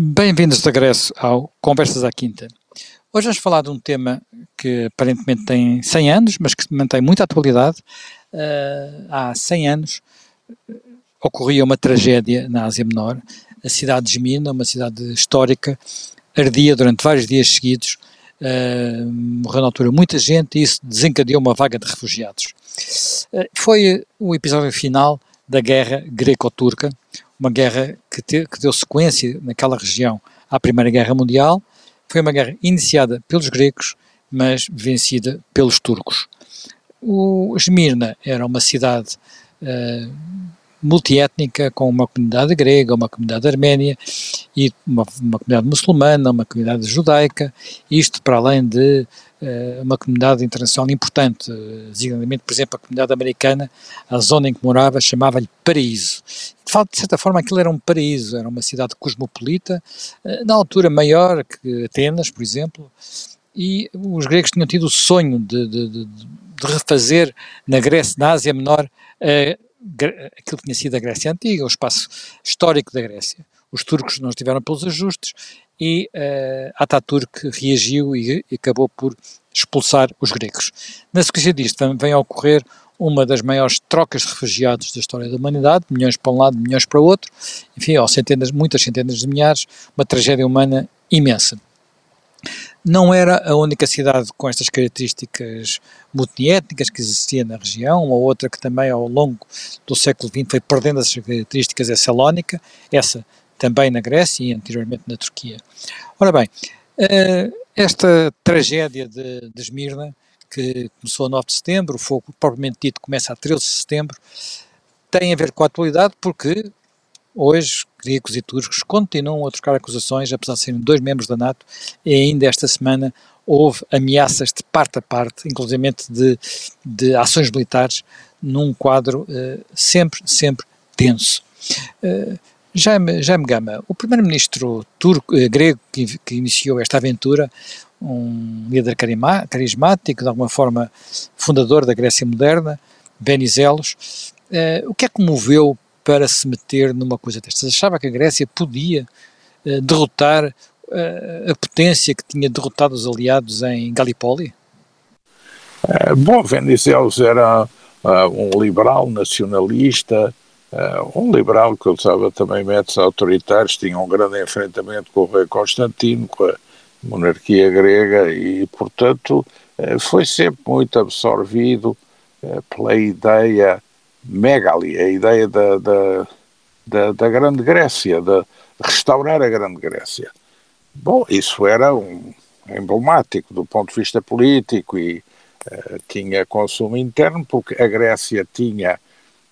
Bem-vindos de regresso ao Conversas à Quinta. Hoje vamos falar de um tema que aparentemente tem 100 anos, mas que mantém muita atualidade. Uh, há 100 anos ocorria uma tragédia na Ásia Menor. A cidade de Esmirna, uma cidade histórica, ardia durante vários dias seguidos. Uh, morreu na altura muita gente e isso desencadeou uma vaga de refugiados. Uh, foi o episódio final da guerra greco-turca, uma guerra que, te, que deu sequência naquela região à Primeira Guerra Mundial. Foi uma guerra iniciada pelos gregos, mas vencida pelos turcos. O Esmirna era uma cidade uh, multiétnica, com uma comunidade grega, uma comunidade arménia e uma, uma comunidade muçulmana, uma comunidade judaica, isto para além de uma comunidade internacional importante, designadamente, por exemplo, a comunidade americana, a zona em que morava chamava-lhe Paraíso. De certa forma, aquilo era um paraíso, era uma cidade cosmopolita, uh, na altura maior que Atenas, por exemplo, e os gregos tinham tido o sonho de, de, de, de refazer na Grécia, na Ásia Menor, aquilo que tinha sido a Grécia Antiga, o espaço histórico da Grécia. Os turcos não estiveram pelos ajustes e uh, Ataturk reagiu e, e, acabou por expulsar os gregos. Na sequência disto vem a ocorrer uma das maiores trocas de refugiados da história da humanidade, milhões para um lado, milhões para o outro, enfim, ó, centenas, muitas centenas de milhares, uma tragédia humana imensa. Não era a única cidade com estas características multiétnicas que existia na região, uma outra que também ao longo do século XX foi perdendo essas características é Salónica, essa também na Grécia e anteriormente na Turquia. Ora bem, eh, esta tragédia de, de Esmirna, que começou a 9 de setembro, o fogo propriamente dito começa a 13 de setembro, tem a ver com a atualidade porque Hoje, gregos e turcos continuam a trocar acusações, apesar de serem dois membros da NATO, e ainda esta semana houve ameaças de parte a parte, inclusive de, de ações militares, num quadro uh, sempre, sempre tenso. Uh, Jaime, Jaime Gama, o primeiro-ministro turco, uh, grego que, que, iniciou esta aventura, um líder carismático, de alguma forma fundador da Grécia moderna, Benizelos, uh, o que é que moveu para se meter numa coisa destas. Achava que a Grécia podia uh, derrotar uh, a potência que tinha derrotado os aliados em Galipoli? Uh, bom, Venizelos era um liberal nacionalista, um liberal que usava também métodos autoritários, tinha um grande enfrentamento com o rei Constantino, com a monarquia grega e, portanto, foi sempre muito absorvido pela ideia megali, a ideia da, da, da, da Grande Grécia, de restaurar a Grande Grécia. Bom, isso era um emblemático do ponto de vista político e uh, tinha consumo interno, porque a Grécia tinha,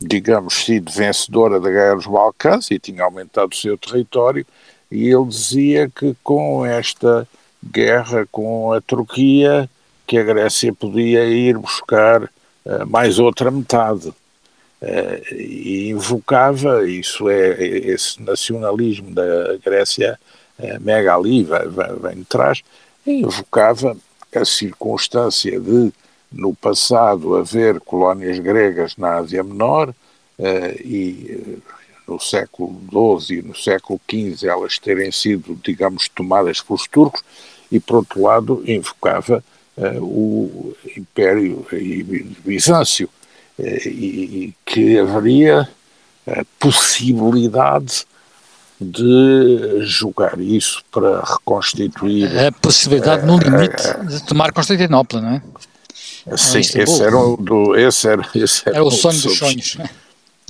digamos, sido vencedora da Guerra dos Balcãs e tinha aumentado o seu território, e ele dizia que com esta guerra com a Turquia, que a Grécia podia ir buscar uh, mais outra metade. Uh, e invocava, isso é, esse nacionalismo da Grécia uh, mega ali, vem, vem de trás, invocava a circunstância de, no passado, haver colónias gregas na Ásia Menor uh, e no século XII e no século XV elas terem sido, digamos, tomadas pelos turcos e, por outro lado, invocava o Império Bizâncio eh, e que haveria a possibilidade de jogar isso para reconstituir. A possibilidade no limite de tomar Constantinopla, não é? Sim, esse era, um do, esse era, esse era, era o sonho dos sonhos.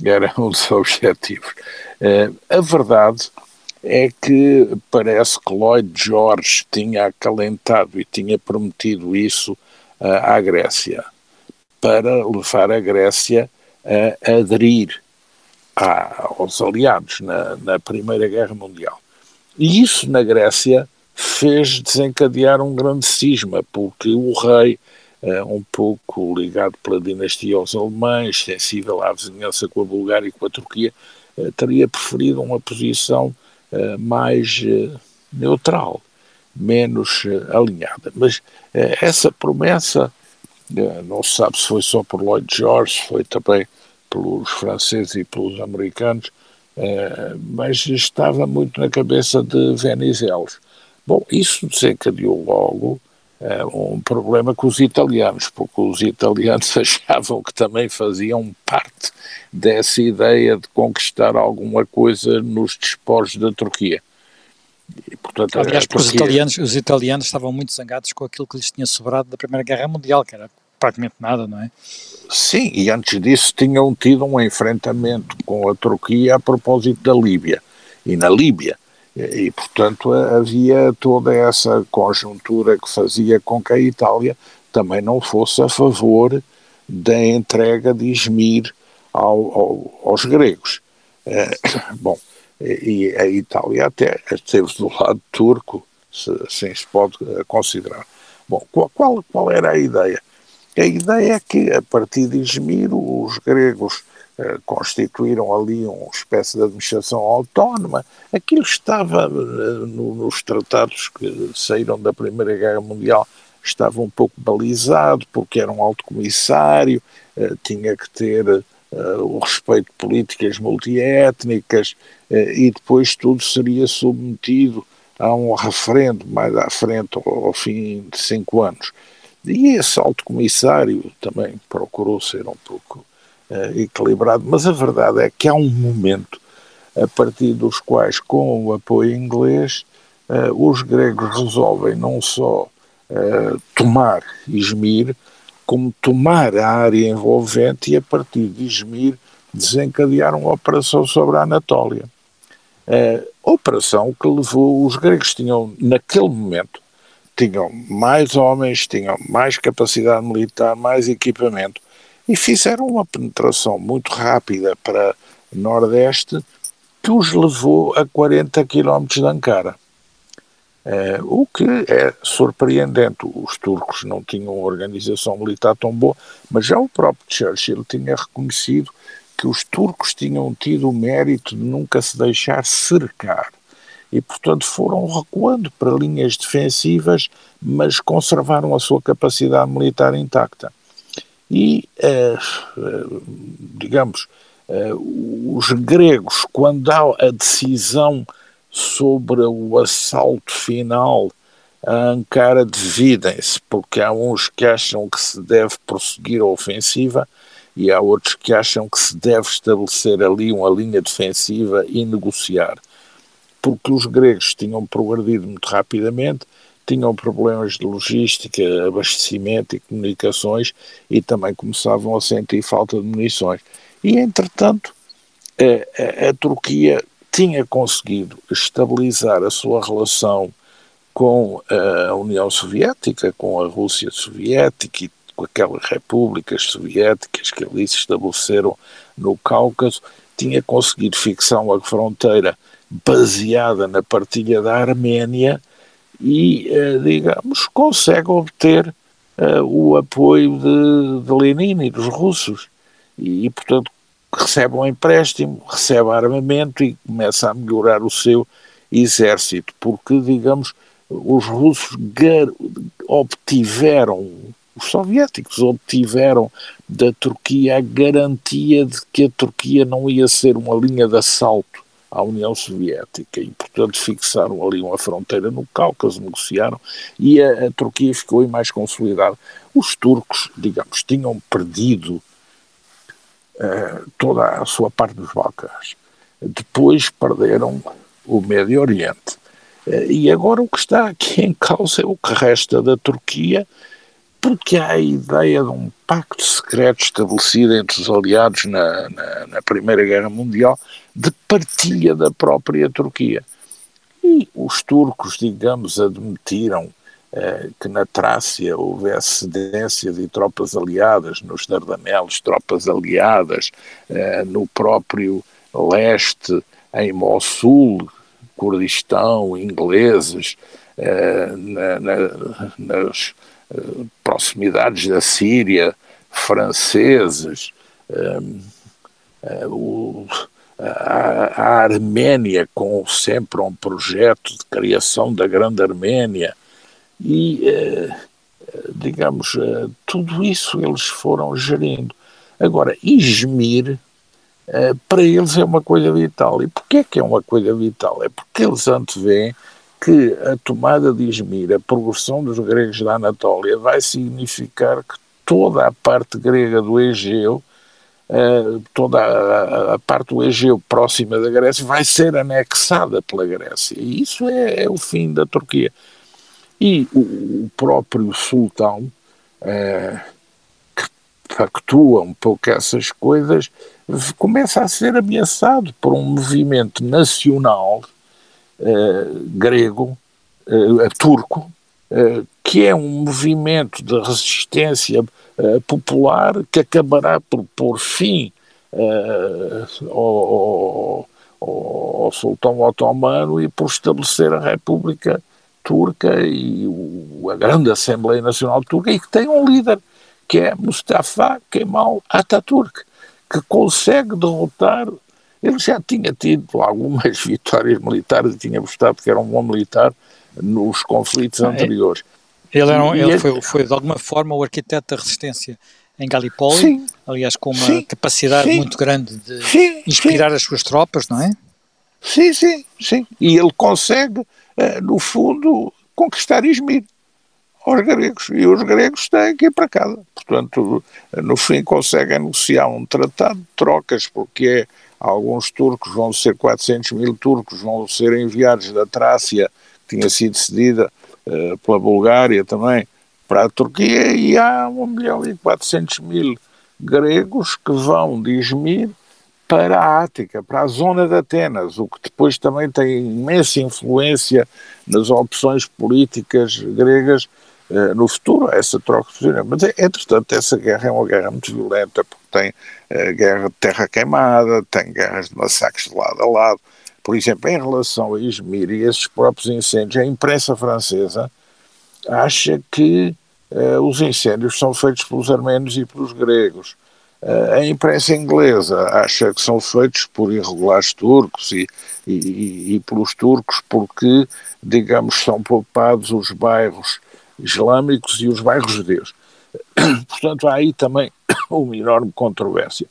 Era um dos objetivos. Uh, a verdade é que parece que Lloyd George tinha acalentado e tinha prometido isso uh, à Grécia para levar a Grécia a aderir a, aos aliados na, na Primeira Guerra Mundial. E isso na Grécia fez desencadear um grande cisma, porque o rei, um pouco ligado pela dinastia aos alemães, sensível à vizinhança com a Bulgária e com a Turquia, uh, teria preferido uma posição uh, mais neutral, menos alinhada. Mas essa promessa é, não se sabe se foi só por Lloyd George, foi também pelos franceses e pelos americanos, mas estava muito na cabeça de Venizelos. Bom, isso desencadeou logo um problema com os italianos, porque os italianos achavam que também faziam parte dessa ideia de conquistar alguma coisa nos despojos da Turquia. E, portanto, Aliás, Turquia... os, italianos, os italianos estavam muito zangados com aquilo que lhes tinha sobrado da Primeira Guerra Mundial, que era praticamente nada, não é? Sim, e antes disso tinham tido um enfrentamento com a Turquia a propósito da Líbia. E na Líbia, e, portanto, havia toda essa conjuntura que fazia com que a Itália também não fosse a favor da entrega de Izmir ao, ao, aos gregos. É, bom, e a Itália até esteve do lado turco, se assim se pode eh, considerar. Bom, qual, qual, era a ideia? A ideia é que, a partir de Izmir, os gregos eh, constituíram ali uma espécie de administração autónoma. Aquilo estava eh, no, nos tratados que saíram da Primeira Guerra Mundial, estava um pouco balizado, porque era um alto comissário, eh, tinha que ter o respeito de políticas multiétnicas e depois tudo seria submetido a um referendo mais à frente, ao fim de cinco anos. E esse alto comissário também procurou ser um pouco uh, equilibrado, mas a verdade é que há um momento a partir dos quais, com o apoio inglês, uh, os gregos resolvem não só uh, tomar Izmir, como tomar a área envolvente e, a partir de Izmir, desencadear uma operação sobre a Anatólia. Operação que levou, os gregos tinham, naquele momento, tinham mais homens, tinham mais capacidade militar, mais equipamento, e fizeram uma penetração muito rápida para Nordeste que os levou a 40 km de Ankara. Uh, o que é surpreendente. Os turcos não tinham uma organização militar tão boa, mas já o próprio Churchill tinha reconhecido que os turcos tinham tido o mérito de nunca se deixar cercar. E, portanto, foram recuando para linhas defensivas, mas conservaram a sua capacidade militar intacta e, eh, digamos, eh, os gregos, quando há a decisão sobre o assalto final, a Ankara dividem-se, porque há uns que acham que se deve prosseguir a ofensiva e há outros que acham que se deve estabelecer ali uma linha defensiva e negociar. Porque os gregos tinham progredido muito rapidamente tinham problemas de logística, abastecimento e comunicações e também começavam a sentir falta de munições. E, entretanto, a, a, a Turquia tinha conseguido estabilizar a sua relação com a União Soviética, com a Rússia Soviética e com aquelas repúblicas soviéticas que ali se estabeleceram no Cáucaso, tinha conseguido fixar uma fronteira baseada na partilha da Arménia e, eh, digamos, consegue obter uh, o apoio de, de Lenin e dos russos. E, e, portanto, recebe um empréstimo, recebe armamento e começa a melhorar o seu exército, porque, digamos, os russos obtiveram, os soviéticos obtiveram da Turquia a garantia de que a Turquia não ia ser uma linha de assalto à União Soviética e, portanto, fixaram ali uma fronteira no Cáucaso, negociaram e a, a Turquia ficou mais consolidada. Os turcos, digamos, tinham perdido uh, toda a sua parte dos Balcãs. Depois perderam o Médio Oriente. Uh, e agora o que está aqui em causa é o que resta da Turquia porque há a ideia de um pacto secreto estabelecido entre os aliados na, na, na, Primeira Guerra Mundial de partilha da própria Turquia. E os turcos, digamos, admitiram eh, que na Trácia houvesse cedência de tropas aliadas, nos Dardanelos, tropas aliadas, eh, no próprio leste, em Mossul, Kurdistão, ingleses, eh, na, nas proximidades da Síria, franceses, um, uh, o, a, a, Arménia com sempre um projeto de criação da Grande Arménia e, uh, digamos, uh, tudo isso eles foram gerindo. Agora, Izmir para eles é uma coisa vital. E porquê que é uma coisa vital? É porque eles antevêem que a tomada de Izmir, a progressão dos gregos da Anatólia, vai significar que toda a parte grega do Egeu, uh, toda a, parte do Egeu próxima da Grécia, vai ser anexada pela Grécia. E isso é, é o fim da Turquia. E o, o próprio sultão, uh, que factua um pouco essas coisas, começa a ser ameaçado por um movimento nacional grego, uh, turco, que é um movimento de resistência popular que acabará por pôr fim ao, ao, ao sultão otomano e por estabelecer a República turca e o, a grande Assembleia Nacional Turca e que tem um líder que é Mustafa Kemal Atatürk, que consegue derrotar. Ele já tinha tido algumas vitórias militares e tinha mostrado que era um bom militar nos conflitos ah, é. anteriores. Ele, era um, ele, ele foi, foi, de alguma forma o arquiteto da resistência em Gallipoli, sim, aliás com uma sim, capacidade sim, muito grande de inspirar as suas tropas, não é? Sim, sim, sim. E ele consegue eh, no fundo, conquistar Izmir aos gregos. E os gregos têm que ir para casa. Portanto, no fim, conseguem negociar um tratado de trocas, porque é, alguns turcos, vão ser 400 mil turcos, vão ser enviados da Trácia, que tinha sido cedida uh, pela Bulgária também, para a Turquia, e há 1 milhão e 400 mil gregos que vão de Izmir para a Ática, para a zona de Atenas, o que depois também tem imensa influência nas opções políticas gregas eh, no futuro, essa troca futura. Mas, é, entretanto, essa guerra é uma guerra muito violenta, porque tem eh, guerra de terra queimada, tem guerras de massacres de lado a lado. Por exemplo, em relação a Izmir e esses próprios incêndios, a imprensa francesa acha que eh, os incêndios são feitos pelos arménios e pelos gregos a imprensa inglesa acha que são feitos por irregulares turcos e, e, e, pelos turcos porque, digamos, são poupados os bairros islâmicos e os bairros judeus. Portanto, há aí também uma enorme controvérsia.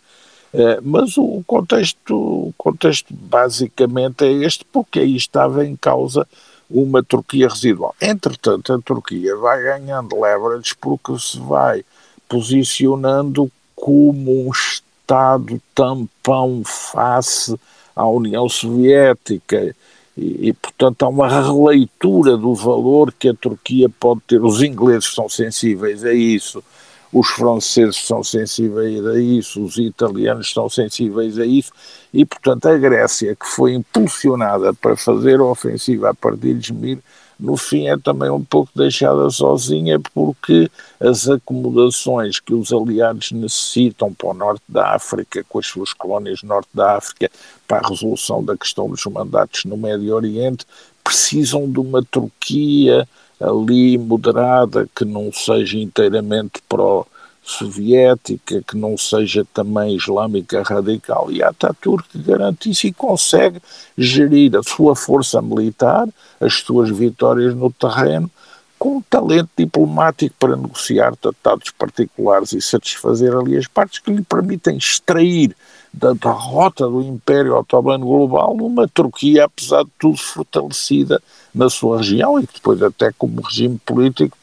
Eh, mas o contexto, o contexto basicamente é este, porque aí estava em causa uma Turquia residual. Entretanto, a Turquia vai ganhando leverage porque se vai posicionando como um Estado tampão face à União Soviética. E, e, portanto, há uma releitura do valor que a Turquia pode ter. Os ingleses são sensíveis a isso, os franceses são sensíveis a isso, os italianos são sensíveis a isso, e, portanto, a Grécia, que foi impulsionada para fazer a ofensiva a partir de Izmir, no fim é também um pouco deixada sozinha porque as acomodações que os aliados necessitam para o norte da África, com as suas colónias no norte da África, para a resolução da questão dos mandatos no Médio Oriente, precisam de uma Turquia ali moderada, que não seja inteiramente pró soviética, que não seja também islâmica radical, e Ataturk garante isso e consegue gerir a sua força militar, as suas vitórias no terreno, com talento diplomático para negociar tratados particulares e satisfazer ali as partes que lhe permitem extrair da derrota do Império Otomano Global uma Turquia, apesar de tudo, fortalecida na sua região e que depois até como regime político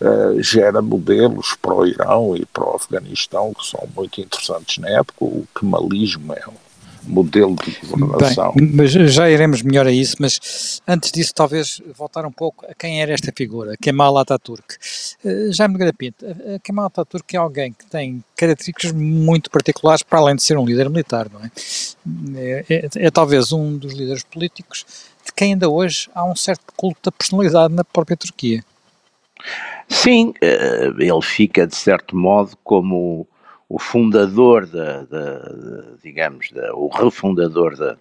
uh, gera modelos para o Irão e para o Afeganistão que são muito interessantes na época. O kemalismo é um modelo de governação. Bem, mas já iremos melhor a isso, mas antes disso talvez voltar um pouco a quem era esta figura, Kemal Atatürk. Uh, Jaime Nogueira Pinto, Kemal Atatürk é alguém que tem características muito particulares para além de ser um líder militar, não é? É, é, é talvez um dos líderes políticos de quem ainda hoje há um certo culto da personalidade na própria Turquia. Sim, eh, ele fica de certo modo como o fundador da, da, digamos, da, o refundador da,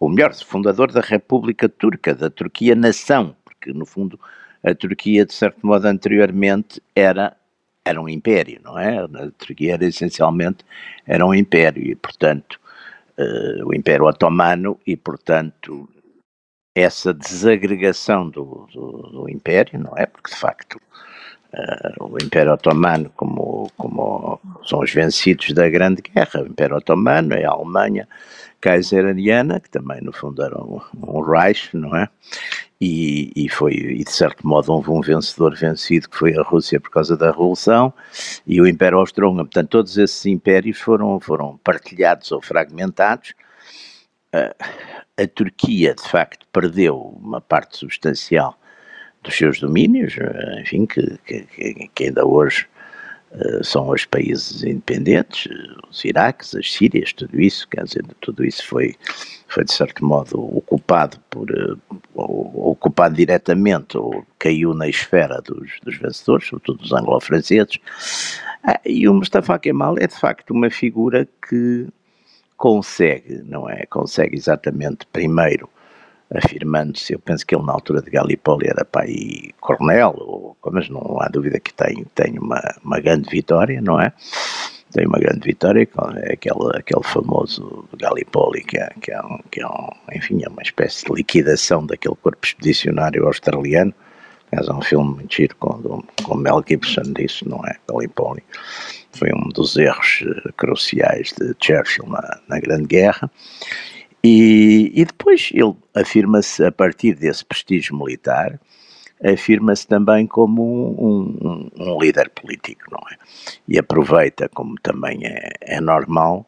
ou melhor, fundador da República Turca, da Turquia nação, porque no fundo a Turquia de certo modo anteriormente era era um império, não é? A Turquia era essencialmente era um império e portanto uh, o Império Otomano e portanto essa desagregação do, do, do império, não é? Porque de facto uh, o Império Otomano como, como são os vencidos da Grande Guerra, o Império Otomano é a Alemanha Kaiseriana, que também no fundo era um, um Reich, não é? E, e, foi, e de certo modo, houve um vencedor vencido que foi a Rússia por causa da Revolução e o Império Austro-Húngaro. Portanto, todos esses impérios foram, foram partilhados ou fragmentados. Uh, a Turquia, de facto, perdeu uma parte substancial dos seus domínios, eh, enfim, que, que, que ainda hoje uh, são os países independentes, os Iraques, as Sírias, tudo isso, quer dizer, tudo isso foi, foi de certo modo ocupado por, uh, ocupado diretamente ou caiu na esfera dos, dos vencedores, sobretudo dos anglo-franceses, ah, e o Mustafa Kemal é de facto uma figura que consegue, não é? Consegue exatamente primeiro afirmando-se, eu penso que ele na altura de Gallipoli era pai coronel, mas não há dúvida que tem, tem uma, uma grande vitória, não é? Tem uma grande vitória, aquele, aquele famoso Gallipoli, que é, que, é um, que é um, enfim, é uma espécie de liquidação daquele corpo expedicionário australiano, Aliás, é um filme muito giro com, com Mel Gibson disso, não é? Gallipoli. Foi um dos erros eh, cruciais de Churchill na, na Grande Guerra. E, e depois ele afirma-se, a partir desse prestígio militar, afirma-se também como um, um, um, líder político, não é? E aproveita, como também é, é normal,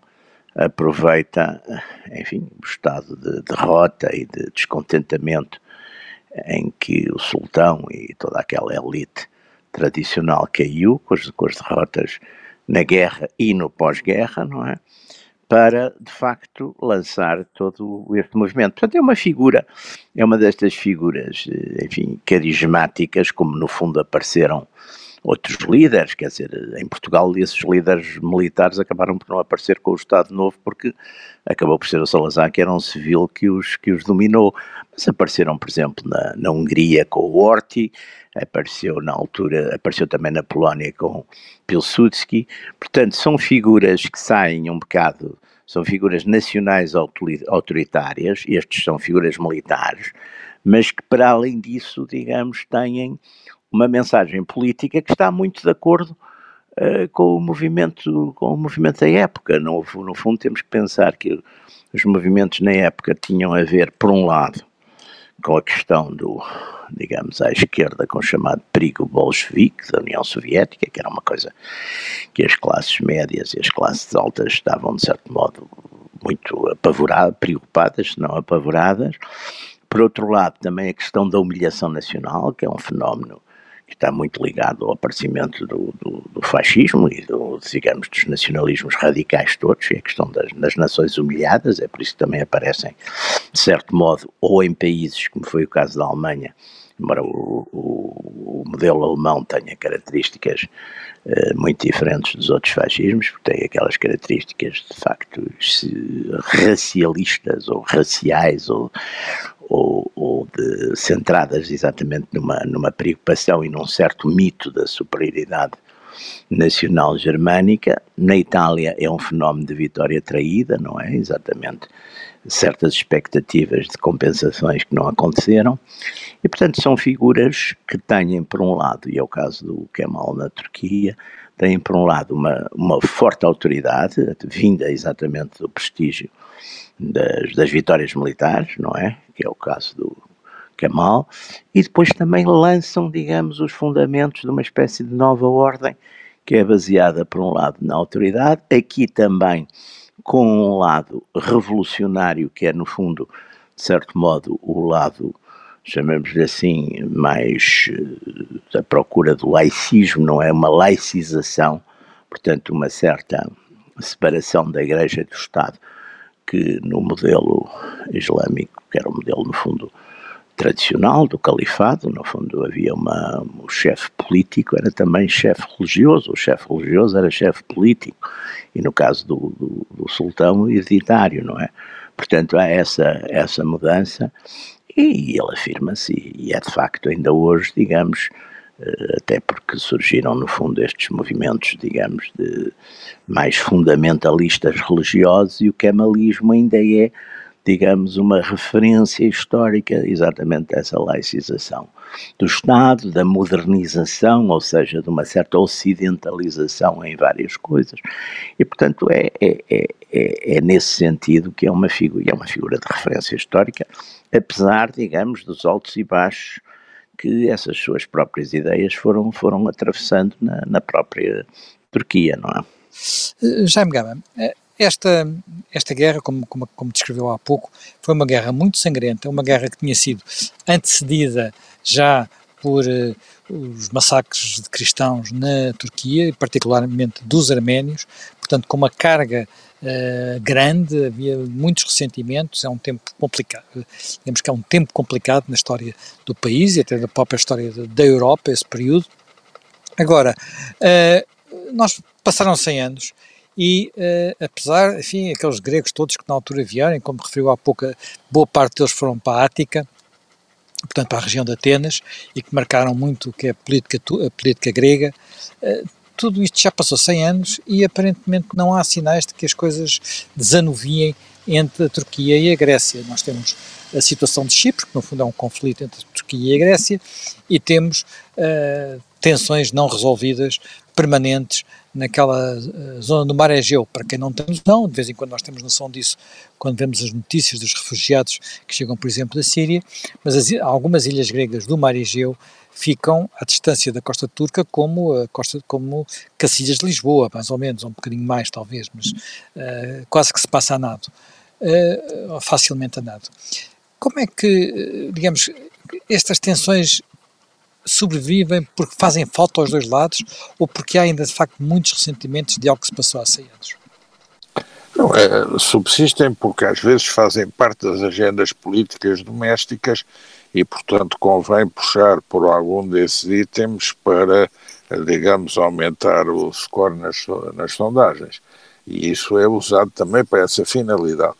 aproveita, enfim, o estado de derrota e de descontentamento em que o sultão e toda aquela elite tradicional caiu com as, com as derrotas na guerra e no pós-guerra, não é? Para, de facto, lançar todo este movimento. Portanto, é uma figura, é uma destas figuras, eh, enfim, carismáticas, como no fundo apareceram outros líderes, quer dizer, em Portugal esses líderes militares acabaram por não aparecer com o Estado Novo porque acabou por ser o Salazar que era um civil que os, que os dominou, mas apareceram, por exemplo, na, na Hungria com o Horthy, apareceu na altura, apareceu também na Polónia com Pilsudski, portanto são figuras que saem um bocado, são figuras nacionais autoritárias, estes são figuras militares, mas que para além disso, digamos, têm uma mensagem política que está muito de acordo uh, com o movimento com o movimento da época. No, no fundo temos que pensar que os movimentos na época tinham a ver, por um lado, com a questão do, digamos, à esquerda, com o chamado perigo bolchevique da União Soviética, que era uma coisa que as classes médias e as classes altas estavam, de certo modo, muito apavoradas, preocupadas, se não apavoradas. Por outro lado, também a questão da humilhação nacional, que é um fenómeno que está muito ligado ao aparecimento do, do, do fascismo e, do, digamos, dos nacionalismos radicais todos, e a questão das, das, nações humilhadas, é por isso que também aparecem, de certo modo, ou em países, como foi o caso da Alemanha, embora o, o, o modelo alemão tenha características uh, muito diferentes dos outros fascismos, porque tem aquelas características, de facto, racialistas ou raciais ou, ou, de, centradas exatamente numa, numa preocupação e num certo mito da superioridade nacional germânica. Na Itália é um fenómeno de vitória traída, não é? Exatamente certas expectativas de compensações que não aconteceram. E, portanto, são figuras que têm, por um lado, e é o caso do Kemal na Turquia, têm, por um lado, uma, uma forte autoridade, vinda exatamente do prestígio das, das vitórias militares, não é? Que é o caso do Kemal, e depois também lançam, digamos, os fundamentos de uma espécie de nova ordem que é baseada, por um lado, na autoridade, aqui também com um lado revolucionário, que é, no fundo, de certo modo, o lado, chamemos-lhe assim, mais uh, da procura do laicismo, não é? Uma laicização, portanto, uma certa separação da Igreja e do Estado que no modelo islâmico, que era o modelo, no fundo, tradicional do califado, no fundo havia uma, o chefe político era também chefe religioso, o chefe religioso era chefe político, e no caso do, do, do sultão, hereditário, não é? Portanto, há essa, essa mudança e ele afirma-se, e é de facto ainda hoje, digamos, eh, até porque surgiram no fundo estes movimentos, digamos, de mais fundamentalistas religiosos e o kemalismo ainda é, digamos, uma referência histórica exatamente dessa laicização do Estado, da modernização, ou seja, de uma certa ocidentalização em várias coisas. E, portanto, é, é, é, é nesse sentido que é uma, figura, é uma figura de referência histórica, apesar, digamos, dos altos e baixos que essas suas próprias ideias foram, foram atravessando na, na própria Turquia, não é? Eh, Jaime Gama, eh, esta, esta guerra, como, como, como descreveu há pouco, foi uma guerra muito sangrenta, uma guerra que tinha sido antecedida já por uh, os massacres de cristãos na Turquia, particularmente dos arménios, portanto com uma carga uh, grande, havia muitos ressentimentos, é um tempo complicado, digamos que é um tempo complicado na história do país e até da própria história de, da Europa, esse período. Agora, uh, nós passaram 100 anos e uh, apesar, enfim, aqueles gregos todos que na altura vieram, como referiu há pouco, boa parte deles foram para a Ática, portanto para a região de Atenas, e que marcaram muito o que é a política, a política grega, uh, tudo isto já passou 100 anos e aparentemente não há sinais de que as coisas desanuviem entre a Turquia e a Grécia. Nós temos a situação de Chipre, que no fundo é um conflito entre a Turquia e a Grécia, e temos uh, tensões não resolvidas permanentes naquela uh, zona do mar Egeu. Para quem não tem noção, de vez em quando nós temos noção disso quando vemos as notícias dos refugiados que chegam, por exemplo, da Síria, mas as, algumas ilhas gregas do mar Egeu ficam à distância da costa turca como a costa como Cacilhas de Lisboa, mais ou menos, ou um bocadinho mais talvez, mas uh, quase que se passa a nado, uh, facilmente a nado. Como é que, digamos, estas tensões sobrevivem porque fazem falta aos dois lados ou porque há ainda de facto muitos ressentimentos de algo que se passou há 100 anos? Não, é, subsistem porque às vezes fazem parte das agendas políticas domésticas e, portanto, convém puxar por algum desses itens para, digamos, aumentar o score nas, nas sondagens. E isso é usado também para essa finalidade.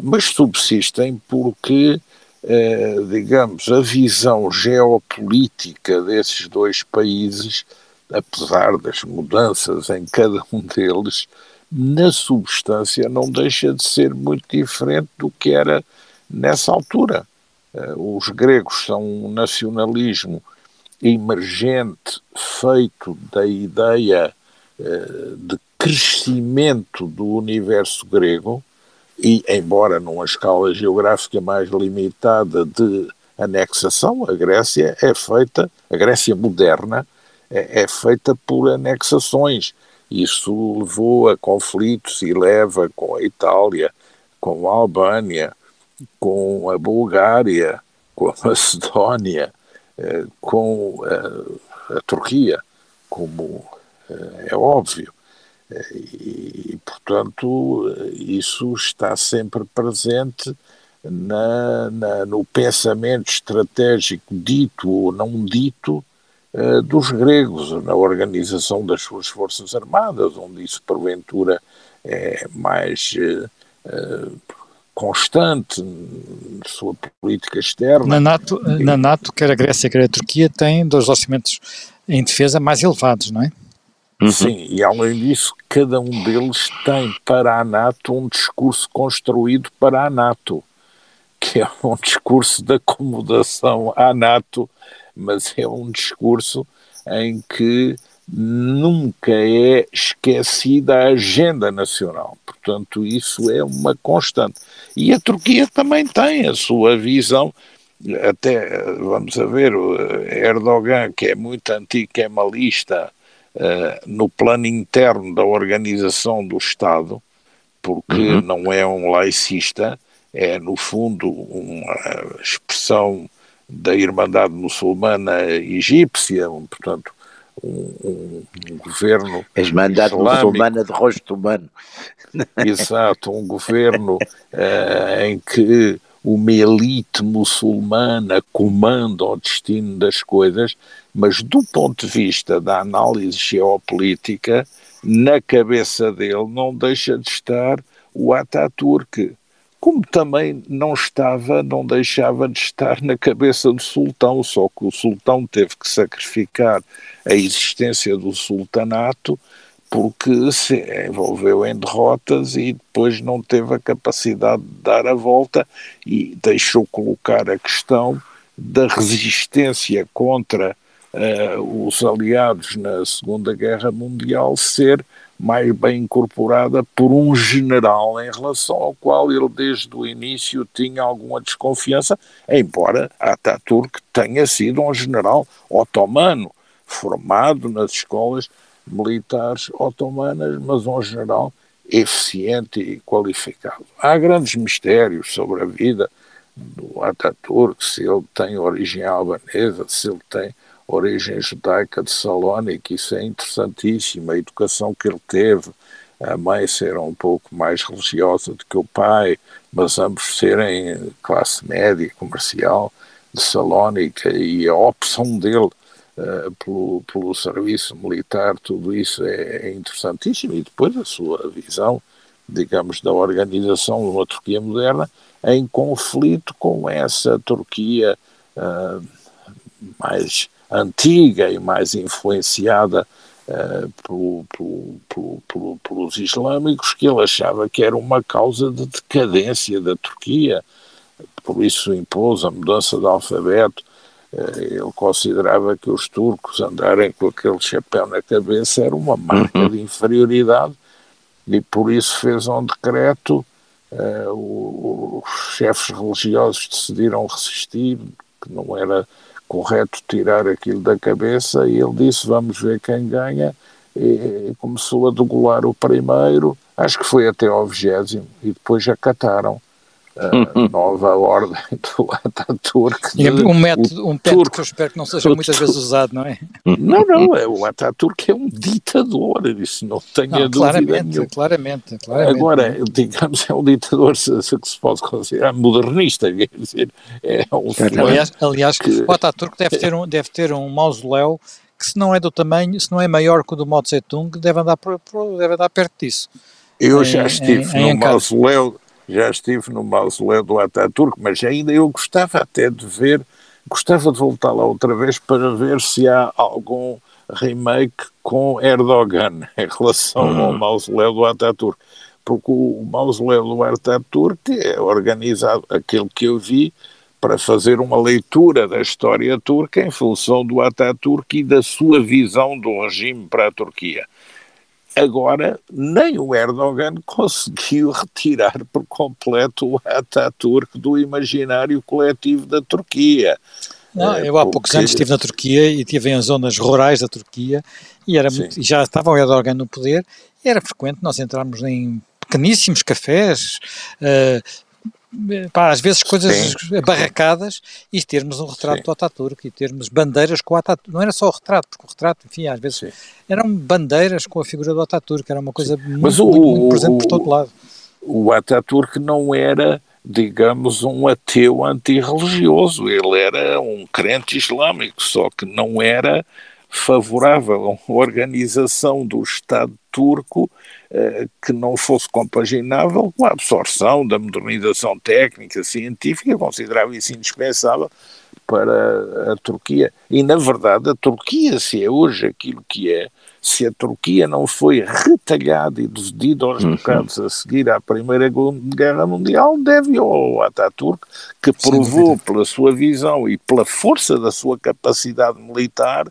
Mas subsistem porque eh, digamos, a visão geopolítica desses dois países, apesar das mudanças em cada um deles, na substância não deixa de ser muito diferente do que era nessa altura. Eh, os gregos são um nacionalismo emergente, feito da ideia eh, de crescimento do universo grego, e, embora numa escala geográfica mais limitada de anexação, a Grécia é feita, a Grécia moderna é, é feita por anexações. Isso levou a conflitos e leva com a Itália, com a Albânia, com a Bulgária, com a Macedónia, eh, com a, a Turquia, como eh, é óbvio. E, portanto, isso está sempre presente na, na, no pensamento estratégico dito ou não dito uh, dos gregos, na organização das suas forças armadas, onde isso porventura é mais uh, uh, constante na sua política externa. Na NATO, na NATO, quer a Grécia, quer a Turquia, têm dois orçamentos em defesa mais elevados, não é? Uhum. Sim, e além disso, cada um deles tem para a NATO um discurso construído para a NATO, que é um discurso de acomodação à NATO, mas é um discurso em que nunca é esquecida a agenda nacional. Portanto, isso é uma constante. E a Turquia também tem a sua visão, até, vamos a ver, Erdogan, que é muito anti-kemalista, uh, no plano interno da organização do Estado, porque uhum. não é um laicista, é no fundo uma expressão da Irmandade Muçulmana Egípcia, portanto, um, um, governo. A Irmandade Muçulmana de rosto humano. Exato, um governo uh, em que uma elite muçulmana comanda o destino das coisas, mas do ponto de vista da análise geopolítica, na cabeça dele não deixa de estar o Ataturk, como também não estava, não deixava de estar na cabeça do sultão, só que o sultão teve que sacrificar a existência do sultanato porque se envolveu em derrotas e depois não teve a capacidade de dar a volta e deixou colocar a questão da resistência contra uh, os aliados na Segunda Guerra Mundial ser mais bem incorporada por um general em relação ao qual ele desde o início tinha alguma desconfiança, embora Ataturk tenha sido um general otomano, formado nas escolas militares otomanas, mas um general eficiente e qualificado. Há grandes mistérios sobre a vida do Ataturk, se ele tem origem albanesa, se ele tem origem judaica de Salónica, isso é interessantíssimo, a educação que ele teve, a mãe ser um pouco mais religiosa do que o pai, mas ambos serem classe média, comercial, de Salónica, e a opção dele uh, pelo, pelo serviço militar, tudo isso é, é, interessantíssimo, e depois a sua visão, digamos, da organização de uma Turquia moderna, em conflito com essa Turquia uh, mais antiga e mais influenciada uh, pelo, pelo, pelo, pelos islâmicos, que ele achava que era uma causa de decadência da Turquia, por isso impôs a mudança de alfabeto. Ele considerava que os turcos andarem com aquele chapéu na cabeça era uma marca uhum. de inferioridade e por isso fez um decreto. Uh, os chefes religiosos decidiram resistir, que não era correto tirar aquilo da cabeça e ele disse vamos ver quem ganha e começou a degolar o primeiro, acho que foi até ao vigésimo e depois acataram a nova ordem do Ataturk. De, um método, um método que eu espero que não seja muitas vezes usado, não é? Não, não, é, o Ataturk é um ditador, isso não tenho não, dúvida claramente, claramente, claramente. Agora, digamos, é um ditador se, se, que se pode considerar modernista, quer dizer, é um Aliás, aliás que... o Ataturk deve ter, um, deve ter um mausoléu que se não é do tamanho, se não é maior que o do Mao Tse Tung, deve andar, por, por, deve andar perto disso. Eu já estive em, em no mausoléu já estive no mausoléu do Ataturk, mas ainda eu gostava até de ver, gostava de voltar lá outra vez para ver se há algum remake com Erdogan em relação uhum. ao mausoléu do Ataturk. Porque o mausoléu do Ataturk é organizado, aquele que eu vi, para fazer uma leitura da história turca em função do Ataturk e da sua visão do regime para a Turquia. Agora, nem o Erdogan conseguiu retirar por completo o Ataturk do imaginário coletivo da Turquia. Não, eu há poucos anos estive na Turquia e estive em zonas rurais da Turquia e era muito, já estava o Erdogan no poder e era frequente nós entrarmos em pequeníssimos cafés, uh, pá, às vezes coisas Sim. barracadas e termos um retrato Sim. do Ataturk e termos bandeiras com o Ataturk. Não era só o retrato, porque o retrato, enfim, às vezes Sim. eram bandeiras com a figura do Ataturk, era uma coisa muito, Mas o, muito, muito presente por todo lado. O Ataturk não era digamos, um ateu antirreligioso. Ele era um crente islâmico, só que não era favorável a uma organização do Estado turco eh, que não fosse compaginável com a absorção da modernização técnica, científica, considerava isso indispensável para a Turquia. E, na verdade, a Turquia, se é hoje aquilo que é, se a Turquia não foi retalhada e dividida aos uhum. bocados a seguir à Primeira Guerra Mundial, deve ao Ataturk, que provou pela sua visão e pela força da sua capacidade militar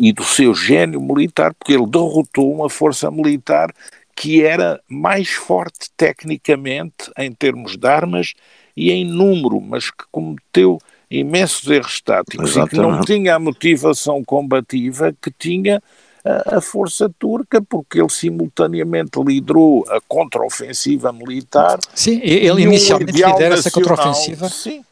e do seu gênio militar, porque ele derrotou uma força militar que era mais forte tecnicamente em termos de armas e em número, mas que cometeu imensos erros táticos Exatamente. e que não tinha a motivação combativa que tinha a, a força turca, porque ele simultaneamente liderou a contraofensiva militar. Sim, ele inicialmente lidera essa contraofensiva. Sim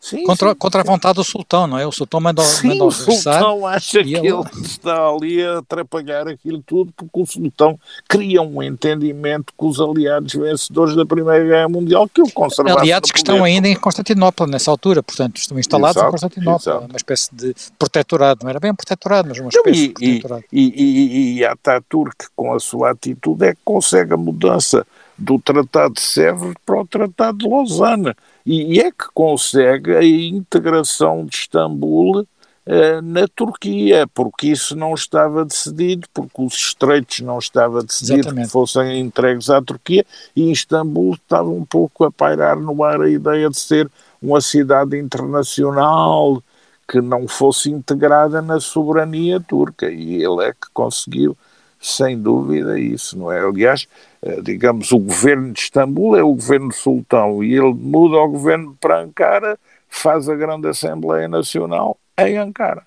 Sim, contra, sim. contra a vontade do sultão, não é? O sultão manda, sim, manda o sultão acha que ele... ele está ali a atrapalhar aquilo tudo porque o sultão cria um entendimento com os aliados vencedores da Primeira Guerra Mundial que o conservaram. Aliados que estão ainda em Constantinopla nessa altura, portanto estão instalados exato, em Constantinopla, exato. uma espécie de protetorado, não era bem um protetorado, mas uma espécie e, de protetorado. E, e, e, e Ataturk, com a sua atitude, é que consegue a mudança do Tratado de Sèvres para o Tratado de Lausanne e é que consegue a integração de Istambul uh, na Turquia, porque isso não estava decidido, porque os estreitos não estava decidido Exatamente. que fossem entregues à Turquia, e Istambul estava um pouco a pairar no ar a ideia de ser uma cidade internacional que não fosse integrada na soberania turca e ele é que conseguiu sem dúvida isso, não é? Aliás, eh, digamos, o governo de Istambul é o governo sultão e ele muda o governo para Ankara, faz a grande Assembleia Nacional em Ankara.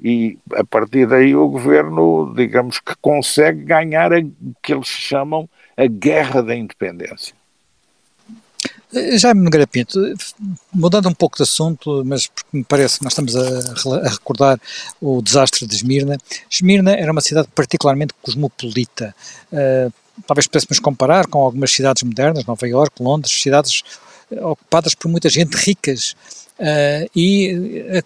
E a partir daí o governo, digamos, que consegue ganhar o que eles chamam a guerra da independência. Eh, Jaime Nogueira Pinto, mudando um pouco de assunto, mas porque me parece que nós estamos a, a, recordar o desastre de Esmirna. Esmirna era uma cidade particularmente cosmopolita. Uh, talvez pudéssemos comparar com algumas cidades modernas, Nova Iorque, Londres, cidades eh, ocupadas por muita gente ricas. Uh, e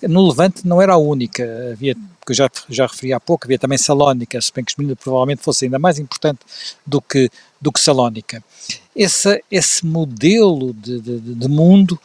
no Levante não era a única, havia, que eu já, já referi há pouco, havia também Salónica, se bem que Esmirna provavelmente fosse ainda mais importante do que, do que Salónica esse, esse modelo de, de, de, mundo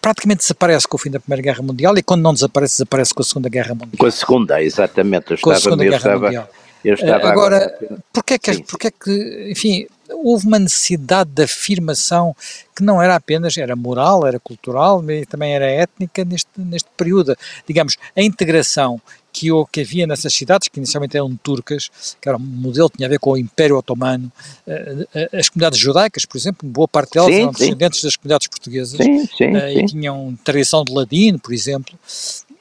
praticamente desaparece com o fim da Primeira Guerra Mundial e quando não desaparece, desaparece com a Segunda Guerra Mundial. Com a Segunda, exatamente. Eu com a Segunda Guerra estava, Mundial. Eu estava agora, agora porque é que, porque é que, enfim, houve uma necessidade de afirmação que não era apenas, era moral, era cultural, mas também era étnica neste, neste período. Digamos, a integração que, que havia nessas cidades, que inicialmente eram turcas, que era um modelo que tinha a ver com o Império Otomano, eh, eh, as comunidades judaicas, por exemplo, boa parte delas sim, eram sim. descendentes das comunidades portuguesas sim, sim, eh, e tinham tradição de ladino, por exemplo,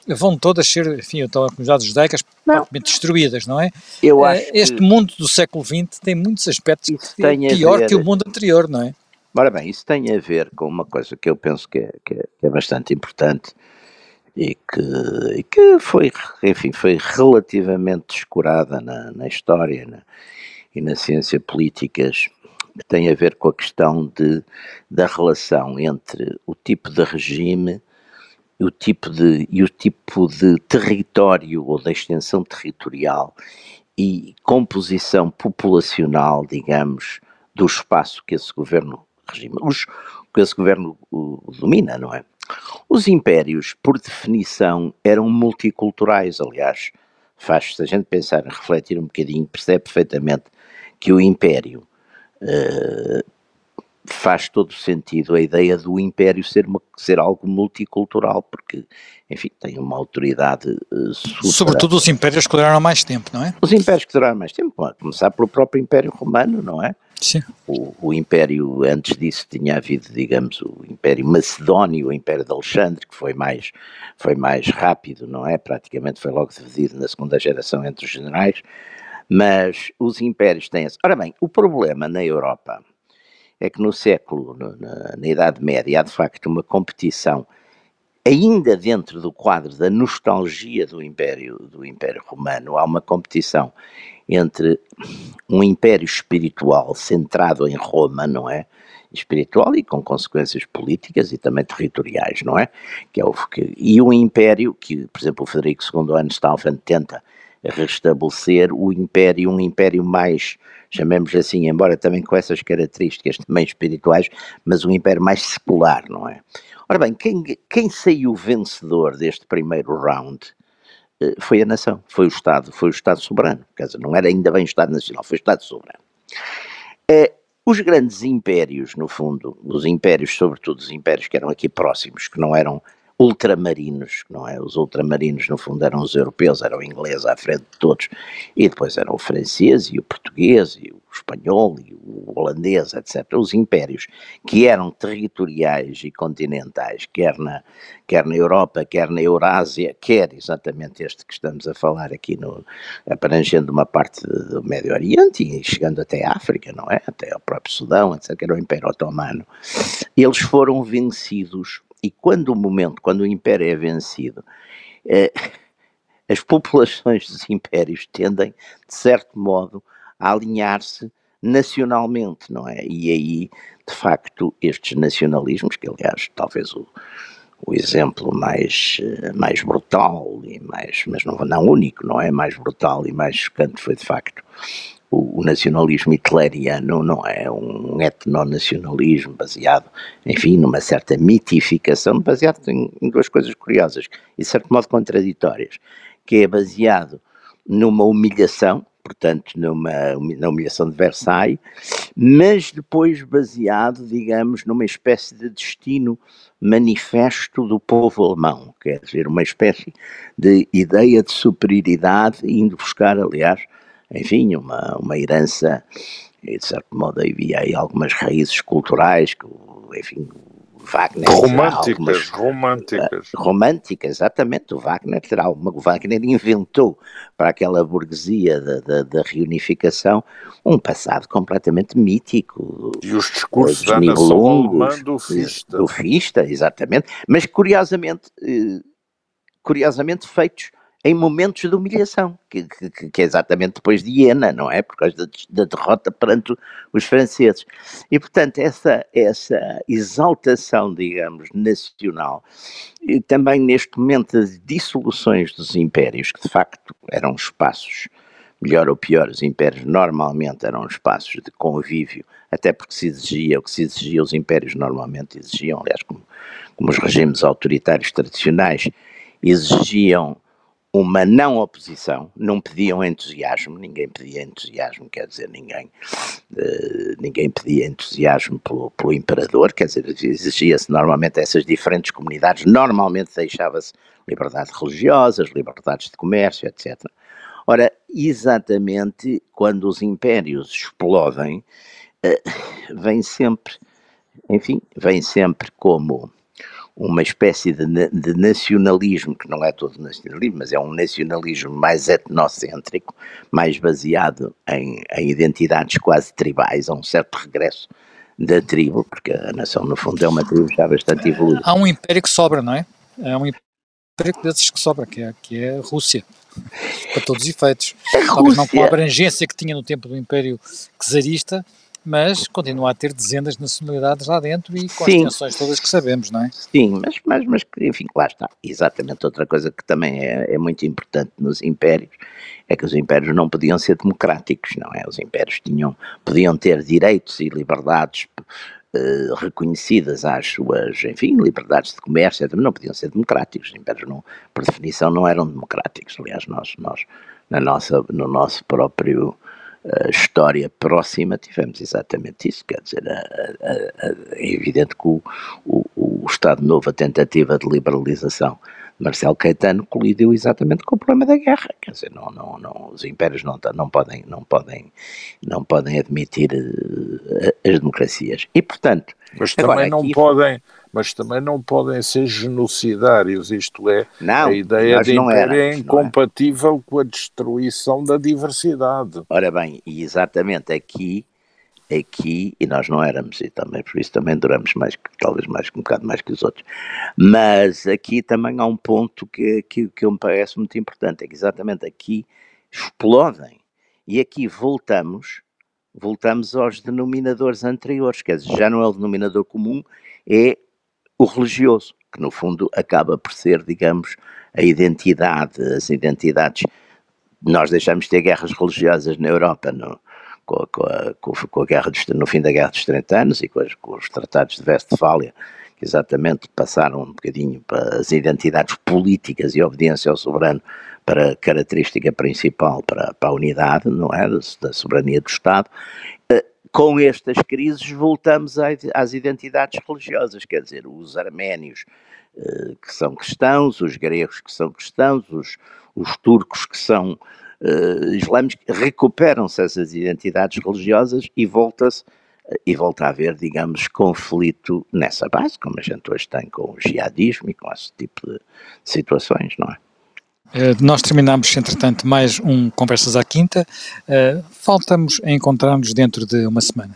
vão todas ser, enfim, então, as comunidades judaicas praticamente destruídas, não é? Eu acho este que... mundo do século XX tem muitos aspectos pior ver... que o mundo anterior, não é? Ora bem, isso tem a ver com uma coisa que eu penso que é, que é, que é bastante importante, e que, e que foi, enfim, foi relativamente descurada na, na história na, e na ciência políticas, que tem a ver com a questão de, da relação entre o tipo de regime o tipo de, e o tipo de território ou da extensão territorial e composição populacional, digamos, do espaço que esse governo regime, os, que esse governo o, domina, não é? Os impérios, por definição, eram multiculturais, aliás, faz, se a gente pensar, refletir um bocadinho, percebe perfeitamente que o império uh, faz todo sentido a ideia do império ser, uma, ser algo multicultural, porque, enfim, tem uma autoridade uh, super... Sobretudo os impérios que duraram mais tempo, não é? Os impérios que duraram mais tempo, a começar pelo próprio Império Romano, não é? Sim. O, o, Império, antes disso, tinha havido, digamos, o Império Macedónio, o Império de Alexandre, que foi mais, foi mais rápido, não é? Praticamente foi logo dividido na segunda geração entre os generais, mas os impérios têm. Ora bem, o problema na Europa é que no século, na, na Idade Média, há de facto uma competição ainda dentro do quadro da nostalgia do Império, do Império Romano, há uma competição entre um império espiritual centrado em Roma, não é? Espiritual e com consequências políticas e também territoriais, não é? Que é o, que, e um império que, por exemplo, o Frederico II Anstaufen tenta restabelecer o império, um império mais, chamemos assim, embora também com essas características também espirituais, mas um império mais secular, não é? Ora bem, quem, quem saiu vencedor deste primeiro round eh, foi a nação, foi o Estado, foi o Estado soberano. Quer dizer, não era ainda bem Estado nacional, foi o Estado soberano. É, os grandes impérios, no fundo, os impérios, sobretudo os impérios que eram aqui próximos, que não eram ultramarinos, não é? Os ultramarinos, no fundo, eram os europeus, eram o inglês à frente de todos, e depois eram o francês e o português e o espanhol e o holandês, etc. Os impérios que eram territoriais e continentais, quer na, quer na Europa, quer na Eurásia, quer exatamente este que estamos a falar aqui, no, abrangendo uma parte do Médio Oriente e chegando até a África, não é? Até ao próprio Sudão, etc., que era o Império Otomano, eles foram vencidos e quando o momento, quando o império é vencido, eh, as populações dos impérios tendem, de certo modo, a alinhar-se nacionalmente, não é? E aí, de facto, estes nacionalismos, que aliás, talvez o, o exemplo mais, eh, mais brutal e mais, mas não, não único, não é? Mais brutal e mais chocante foi de facto o, o nacionalismo hitleriano não é? Um etnonacionalismo baseado, enfim, numa certa mitificação, baseado em, em duas coisas curiosas e, de certo modo, contraditórias, que é baseado numa humilhação, portanto, numa, na humilhação de Versailles, mas depois baseado, digamos, numa espécie de destino manifesto do povo alemão, quer dizer, uma espécie de ideia de superioridade, indo buscar, aliás, enfim, uma, uma herança, de certo modo havia aí algumas raízes culturais, que, enfim, Wagner românticas, algumas, românticas. Uh, românticas, exatamente. O Wagner terá. O Wagner inventou para aquela burguesia da, reunificação um passado completamente mítico. E os discursos da nação do Fista. Do Fista, exatamente. Mas curiosamente, eh, curiosamente feitos em momentos de humilhação, que, que, que, é exatamente depois de Iena, não é? Por causa da, da, derrota perante os franceses. E, portanto, essa, essa exaltação, digamos, nacional, e também neste momento das dissoluções dos impérios, que de facto eram espaços, melhor ou pior, os impérios normalmente eram espaços de convívio, até porque se exigia, o que se exigia, os impérios normalmente exigiam, aliás, como, como os regimes autoritários tradicionais, exigiam uma não oposição, não pediam entusiasmo, ninguém pedia entusiasmo, quer dizer, ninguém, uh, ninguém pedia entusiasmo pelo, pelo imperador, quer dizer, exigia-se normalmente essas diferentes comunidades, normalmente deixava-se liberdades religiosas, liberdades de comércio, etc. Ora, exatamente quando os impérios explodem, uh, vem sempre, enfim, vem sempre como uma espécie de, de, nacionalismo, que não é todo nacionalismo, mas é um nacionalismo mais etnocêntrico, mais baseado em, em identidades quase tribais, a um certo regresso da tribo, porque a nação, no fundo, é uma tribo já bastante evoluída. Há um império que sobra, não é? É um império desses que sobra, que é, que é a Rússia, para todos os efeitos. Talvez não com a abrangência que tinha no tempo do Império Czarista, mas continua a ter dezenas de nacionalidades lá dentro e com Sim. as tensões todas que sabemos, não é? Sim, mas, mas, mas enfim, lá está. Exatamente outra coisa que também é, é muito importante nos impérios é que os impérios não podiam ser democráticos, não é? Os impérios tinham, podiam ter direitos e liberdades Uh, reconhecidas às suas, enfim, liberdades de comércio, não podiam ser democráticos. Os impérios, não, por definição, não eram democráticos. Aliás, nós, nós na nossa, no nosso próprio história próxima tivemos exatamente isso, quer dizer, é evidente que o, o, o, Estado Novo, a tentativa de liberalização de Marcelo Caetano colidiu exatamente com o problema da guerra, quer dizer, não, não, não, os impérios não, não, podem, não, podem, não podem admitir uh, as democracias. E, portanto... Mas também não podem mas também não podem ser genocidários, isto é, não, a ideia de império é incompatível é. com a destruição da diversidade. Ora bem, e exatamente aqui, aqui, e nós não éramos, e também por isso também duramos mais, talvez mais um bocado mais que os outros, mas aqui também há um ponto que, que, que me parece muito importante, é que exatamente aqui explodem, e aqui voltamos, voltamos aos denominadores anteriores, quer dizer, já não é o denominador comum, é o religioso, que no fundo acaba por ser, digamos, a identidade, as identidades. Nós deixamos de ter guerras religiosas na Europa com, a, com, a, com, a, guerra dos, no fim da Guerra dos 30 anos e com, as, com os tratados de Westfália, que exatamente passaram um bocadinho para as identidades políticas e obediência ao soberano para característica principal para, para a unidade, não é, da soberania do Estado, com estas crises voltamos às identidades religiosas, quer dizer, os arménios eh, que são cristãos, os gregos que são cristãos, os, os turcos que são uh, islâmicos, recuperam-se essas identidades religiosas e volta-se e volta a haver, digamos, conflito nessa base, como a gente hoje tem com o jihadismo e com esse tipo de situações, não é? Eh, nós terminamos, entretanto, mais um Conversas à Quinta. Uh, faltamos a encontrar-nos dentro de uma semana.